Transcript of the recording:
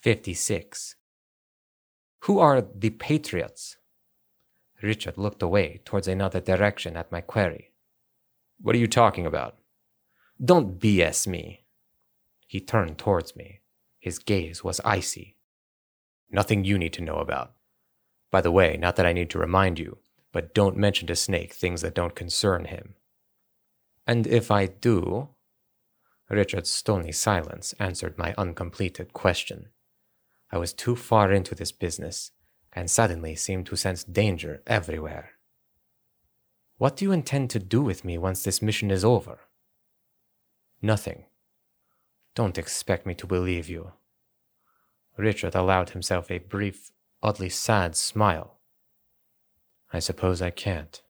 56. Who are the Patriots? Richard looked away towards another direction at my query. What are you talking about? Don't BS me. He turned towards me. His gaze was icy. Nothing you need to know about. By the way, not that I need to remind you, but don't mention to Snake things that don't concern him. And if I do? Richard's stony silence answered my uncompleted question. I was too far into this business, and suddenly seemed to sense danger everywhere. What do you intend to do with me once this mission is over? Nothing. Don't expect me to believe you. Richard allowed himself a brief, oddly sad smile. I suppose I can't.